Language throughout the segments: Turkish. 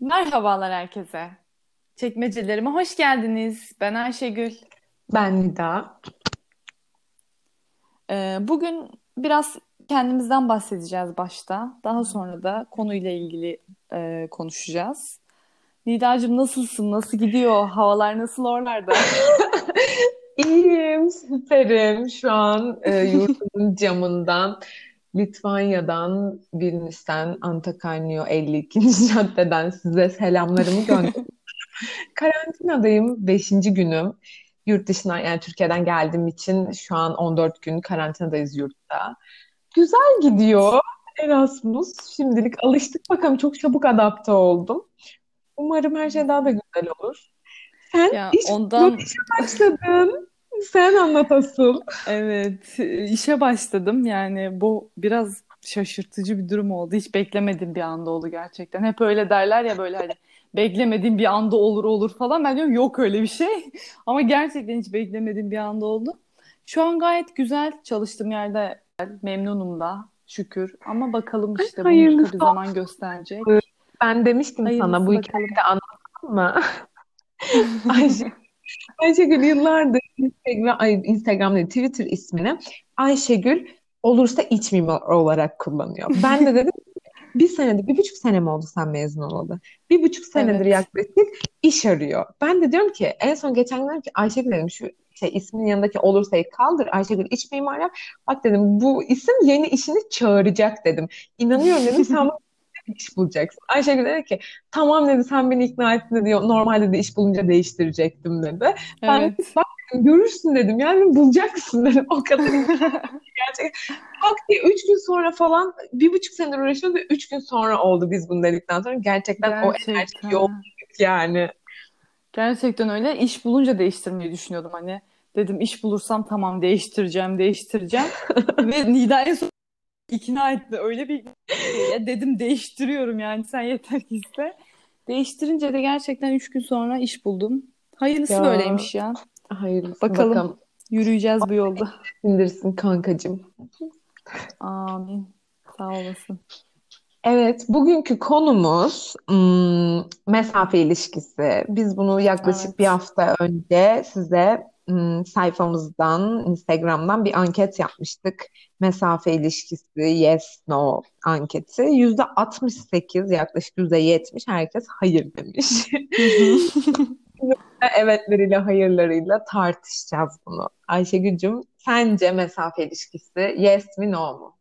Merhabalar herkese. Çekmecelerime hoş geldiniz. Ben Ayşegül. Ben Nida. Ee, bugün biraz kendimizden bahsedeceğiz başta. Daha sonra da konuyla ilgili e, konuşacağız. Nidacığım nasılsın? Nasıl gidiyor? Havalar nasıl oralarda? İyiyim, süperim. Şu an e, yurtumun camından Litvanya'dan Vilnius'ten Antakalnio 52. caddeden size selamlarımı gönderiyorum. Karantinadayım. Beşinci günüm. Yurt dışından yani Türkiye'den geldiğim için şu an 14 gün karantinadayız yurtta. Güzel gidiyor Erasmus. Şimdilik alıştık bakalım. Çok çabuk adapte oldum. Umarım her şey daha da güzel olur. Sen Ya iş, ondan başladın. Sen anlat asıl. evet işe başladım. Yani bu biraz şaşırtıcı bir durum oldu. Hiç beklemediğim bir anda oldu gerçekten. Hep öyle derler ya böyle hani beklemediğim bir anda olur olur falan. Ben diyorum yok öyle bir şey. Ama gerçekten hiç beklemediğim bir anda oldu. Şu an gayet güzel çalıştığım yerde memnunum da şükür. Ama bakalım işte bunu Hayırlısı zaman gösterecek. Ben demiştim sana Hayırlısı bu hikayeyi bakalım. de anlattım mı? Ayşe, Ayşegül yıllardır Instagram, ay Instagram değil, Twitter ismini Ayşegül olursa iç mimar olarak kullanıyor. Ben de dedim bir senedir, bir buçuk sene mi oldu sen mezun olalı? Bir buçuk senedir Evet. yaklaşık iş arıyor. Ben de diyorum ki en son geçen gün ki Ayşegül dedim şu şey ismin yanındaki olursayı kaldır Ayşegül iç mimar yap. Bak dedim bu isim yeni işini çağıracak dedim. İnanıyorum dedim sen iş bulacaksın. Ayşegül dedi ki tamam dedi sen beni ikna ettin dedi. Normalde de iş bulunca değiştirecektim dedi. Ben Evet. bak görürsün dedim yani bulacaksın dedim. O kadar iyi gerçekten. Bak diye üç gün sonra falan bir buçuk senedir uğraşıyoruz ve üç gün sonra oldu biz bunu dedikten sonra. Gerçekten o enerji Gerçekten. yani. Gerçekten öyle. İş bulunca değiştirmeyi düşünüyordum. Hani dedim iş bulursam tamam değiştireceğim, değiştireceğim. Ve Nida en son ikna etti. Öyle bir ya dedim değiştiriyorum yani sen yeter ki iste. Değiştirince de gerçekten üç gün sonra iş buldum. Hayırlısı Ya böyleymiş ya. hayırlısı Bakalım bakalım. yürüyeceğiz bu yolda. Sindirsin kankacığım. Amin. Sağ olasın. Evet, bugünkü konumuz ım, mesafe ilişkisi. Biz bunu yaklaşık bir Evet. hafta önce size sayfamızdan, Instagram'dan bir anket yapmıştık. Mesafe ilişkisi, yes, no anketi. Yüzde 68, yaklaşık yüzde 70 herkes hayır demiş. Evetleriyle, hayırlarıyla tartışacağız bunu. Ayşegül'cüm, sence mesafe ilişkisi yes mi, no mu?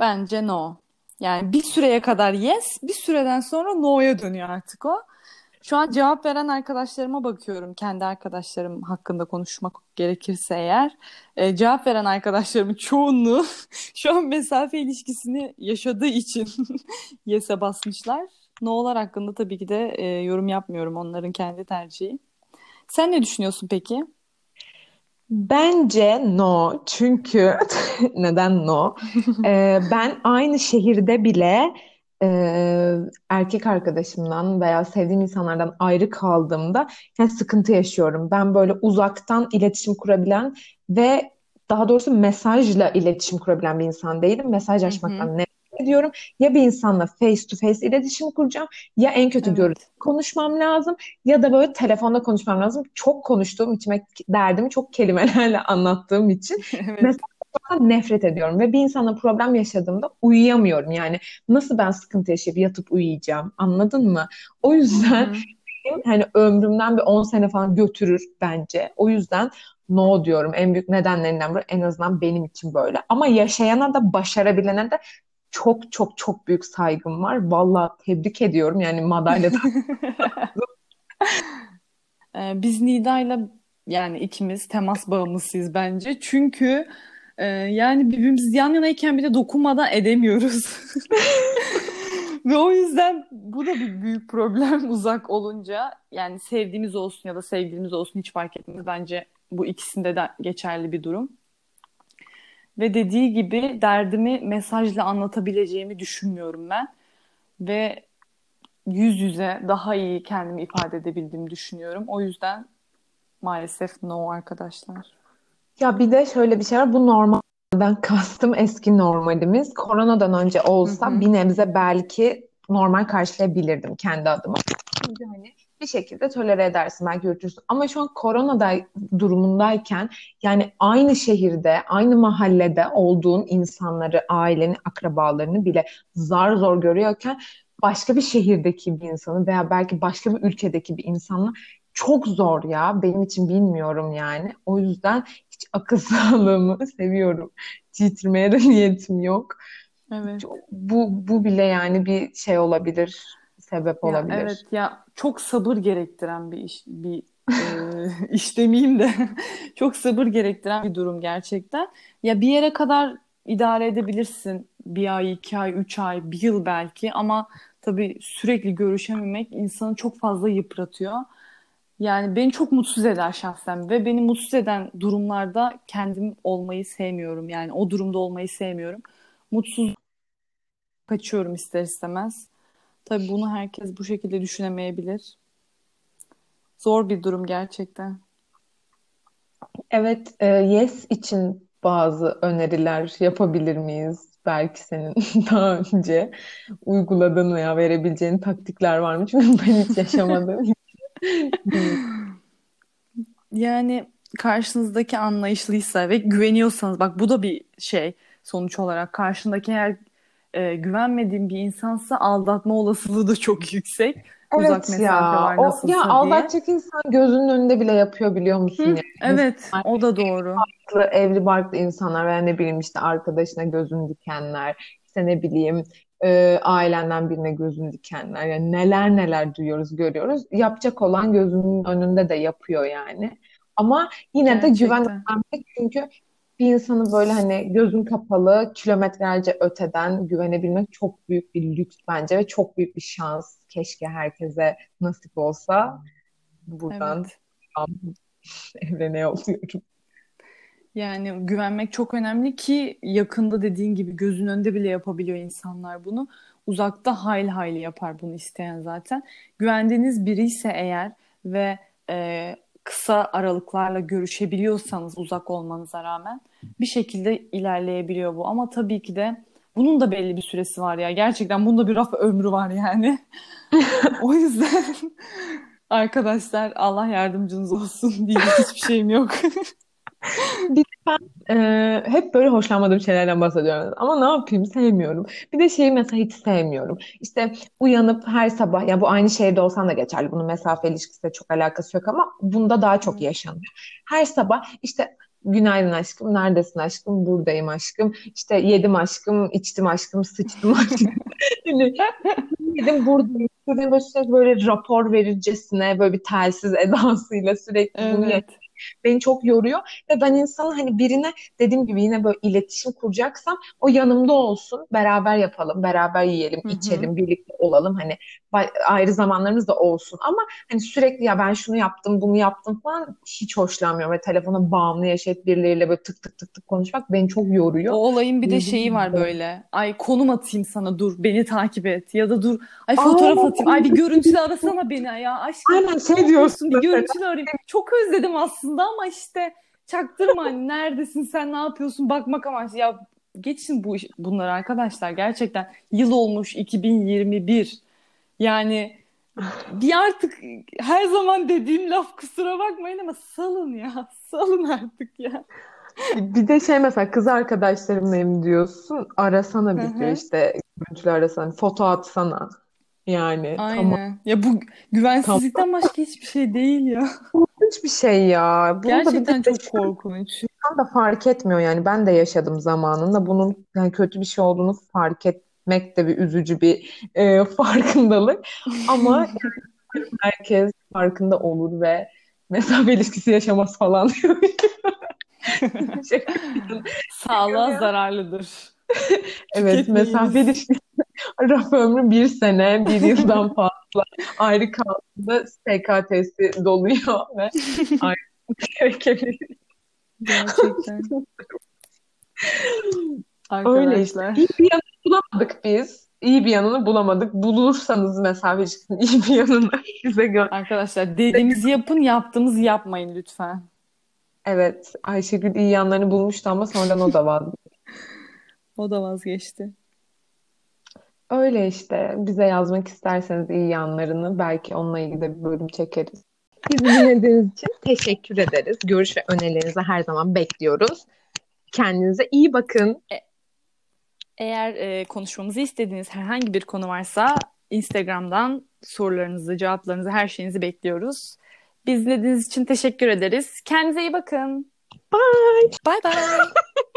Bence no. Yani bir süreye kadar yes, bir süreden sonra no'ya dönüyor artık o. Şu an cevap veren arkadaşlarıma bakıyorum. Kendi arkadaşlarım hakkında konuşmak gerekirse eğer. E, cevap veren arkadaşlarımın çoğunluğu şu an mesafe ilişkisini yaşadığı için yes'e basmışlar. No'lar hakkında tabii ki de e, yorum yapmıyorum. Onların kendi tercihi. Sen ne düşünüyorsun peki? Bence no. Çünkü neden no? Ee, ben aynı şehirde bile e, erkek arkadaşımdan veya sevdiğim insanlardan ayrı kaldığımda yani sıkıntı yaşıyorum. Ben böyle uzaktan iletişim kurabilen ve daha doğrusu mesajla iletişim kurabilen bir insan değilim. Mesaj Hı hı. açmaktan nefret ediyorum. Ya bir insanla face to face iletişim kuracağım ya en kötü görüntü Evet. konuşmam lazım ya da böyle telefonda konuşmam lazım. Çok konuştuğum için derdimi çok kelimelerle anlattığım için Evet. Nefret ediyorum ve bir insanla problem yaşadığımda uyuyamıyorum. Yani nasıl ben sıkıntı yaşayıp yatıp uyuyacağım? Anladın mı? O yüzden hı. hani ömrümden bir 10 sene falan götürür bence. O yüzden no diyorum. En büyük nedenlerinden biri en azından benim için böyle. Ama yaşayana da başarabilene de çok çok çok büyük saygım var. Vallahi tebrik ediyorum. Yani madalya Ee, biz Nida'yla yani ikimiz temas bağımlısıyız bence. Çünkü e, yani birbirimiz yan yanayken bile dokunmadan edemiyoruz. Ve o yüzden bu da bir büyük problem uzak olunca. Yani sevdiğimiz olsun ya da sevgilimiz olsun hiç fark etmez. Bence bu ikisinde de geçerli bir durum. Ve dediği gibi derdimi mesajla anlatabileceğimi düşünmüyorum ben. Ve yüz yüze daha iyi kendimi ifade edebildiğimi düşünüyorum. O yüzden Maalesef no arkadaşlar. Ya bir de şöyle bir şey var. Bu normalden kastım eski normalimiz. Koronadan önce olsa hı. bir nebze belki normal karşılayabilirdim kendi adıma. Çünkü hani bir şekilde tolere edersin belki yürütürsün. Ama şu an korona durumundayken yani aynı şehirde, aynı mahallede olduğun insanları, aileni, akrabalarını bile zar zor görüyorken başka bir şehirdeki bir insanı veya belki başka bir ülkedeki bir insanla çok zor ya. Benim için bilmiyorum yani. O yüzden hiç akıl sağlığımı seviyorum. Titrmeye de niyetim yok. Evet. Bu, bu bile yani bir şey olabilir, sebep Ya olabilir. evet ya çok sabır gerektiren bir iş bir e, iş demeyeyim de çok sabır gerektiren bir durum gerçekten. Ya bir yere kadar idare edebilirsin. Bir ay, iki ay, üç ay, bir yıl belki ama tabii sürekli görüşememek insanı çok fazla yıpratıyor. Yani beni çok mutsuz eder şahsen ve beni mutsuz eden durumlarda kendim olmayı sevmiyorum. Yani o durumda olmayı sevmiyorum. Mutsuz kaçıyorum ister istemez. Tabii bunu herkes bu şekilde düşünemeyebilir. Zor bir durum gerçekten. Evet, e, Yes için bazı öneriler yapabilir miyiz? Belki senin daha önce uyguladığın veya verebileceğin taktikler var mı? Çünkü ben hiç yaşamadım. Yani karşınızdaki anlayışlıysa ve güveniyorsanız bak bu da bir şey sonuç olarak karşındaki eğer e, güvenmediğin bir insansa aldatma olasılığı da çok yüksek. Uzak Evet mesafe ya. var O ya diye. aldatacak insan gözünün önünde bile yapıyor biliyor musun Hı, yani? evet İnsanlar o da doğru. farklı, evli barklı insanlar veya ne bileyim işte arkadaşına gözün dikenler, işte ne bileyim e, ailenden birine gözün dikenler. Yani neler neler duyuyoruz, görüyoruz. Yapacak olan gözünün önünde de yapıyor yani. Ama yine de güven Gerçekten. önemli çünkü bir insanı böyle hani gözün kapalı kilometrelerce öteden güvenebilmek çok büyük bir lüks bence ve çok büyük bir şans. Keşke herkese nasip olsa. Buradan Evet. evrene yolluyorum. Yani güvenmek çok önemli ki yakında dediğin gibi gözün önünde bile yapabiliyor insanlar bunu. Uzakta hayli hayli yapar bunu isteyen zaten. Güvendiğiniz biri ise eğer ve e, kısa aralıklarla görüşebiliyorsanız uzak olmanıza rağmen bir şekilde ilerleyebiliyor bu. Ama tabii ki de bunun da belli bir süresi var ya. Gerçekten bunda bir raf ömrü var yani. O yüzden arkadaşlar Allah yardımcınız olsun diyecek hiçbir şeyim yok. Bir de ben e, hep böyle hoşlanmadığım şeylerden bahsediyorum. Ama ne yapayım sevmiyorum. Bir de şeyi mesela hiç sevmiyorum. İşte uyanıp her sabah ya bu aynı şehirde olsan da geçerli. Bunun mesafe ilişkisiyle çok alakası yok ama bunda daha çok yaşanıyor. Her sabah işte günaydın aşkım, neredesin aşkım, buradayım aşkım, işte yedim aşkım, içtim aşkım, sıçtım aşkım. Hani yedim buradayım. Böyle böyle rapor verircesine böyle bir telsiz edasıyla sürekli bunu Evet. Beni çok yoruyor ve ben insanın hani birine dediğim gibi yine böyle iletişim kuracaksam o yanımda olsun, beraber yapalım, beraber yiyelim, Hı hı. içelim, birlikte olalım hani ayrı zamanlarımız da olsun ama hani sürekli ya ben şunu yaptım, bunu yaptım falan hiç hoşlanmıyorum ve telefona bağımlı yaşayıp birileriyle böyle tık tık tık tık konuşmak beni çok yoruyor. O olayın bir de şeyi var böyle. Ay konum atayım sana dur beni takip et. Ya da dur ay fotoğraf Aa, atayım. Ay bir görüntülü arasana beni ya aşkım. aynen Ne şey diyorsun bir görüntülü arayayım. Çok özledim aslında ama işte çaktırma hani neredesin sen ne yapıyorsun bakmak amaçlı. Ya geçin bu iş, bunları arkadaşlar gerçekten yıl olmuş 2021. Yani bir artık her zaman dediğim laf kusura bakmayın ama salın ya salın artık ya. Bir de şey mesela kız arkadaşlarımlayım diyorsun arasana bir hı. işte görüntülü arasana foto atsana yani tamam Aynen. Ya bu güvensizlikten başka hiçbir şey değil ya. Korkunç bir şey ya. Bunu da bir de Gerçekten çok korkunç. insan da fark etmiyor yani. Ben de yaşadım zamanında. Bunun yani kötü bir şey olduğunu fark etmek de bir üzücü bir e, farkındalık. Ama herkes farkında olur ve mesafe ilişkisi yaşamaz falan diyor. Sağlığa zararlıdır. Evet, mesafe ilişkisi raf ömrü bir sene, bir yıldan fazla ayrı kaldığında SKT'si doluyor ve ayrı gerekebilir. Gerçekten. Öyle işte. İyi bir yanını bulamadık biz. İyi bir yanını bulamadık. Bulursanız mesafe ilişkisinin iyi bir yanını bize gör. Arkadaşlar dediğimizi yapın, yaptığımızı yapmayın lütfen. Evet, Ayşegül iyi yanlarını bulmuştu ama sonradan o da vazgeçti. O da vazgeçti. Öyle işte bize yazmak isterseniz iyi yanlarını belki onunla ilgili de bir bölüm çekeriz. Bizi dinlediğiniz için teşekkür ederiz. Görüş ve önerilerinizi her zaman bekliyoruz. Kendinize iyi bakın. Eğer e, konuşmamızı istediğiniz herhangi bir konu varsa Instagram'dan sorularınızı, cevaplarınızı, her şeyinizi bekliyoruz. Biz dinlediğiniz için teşekkür ederiz. Kendinize iyi bakın. Bye. Bye bye.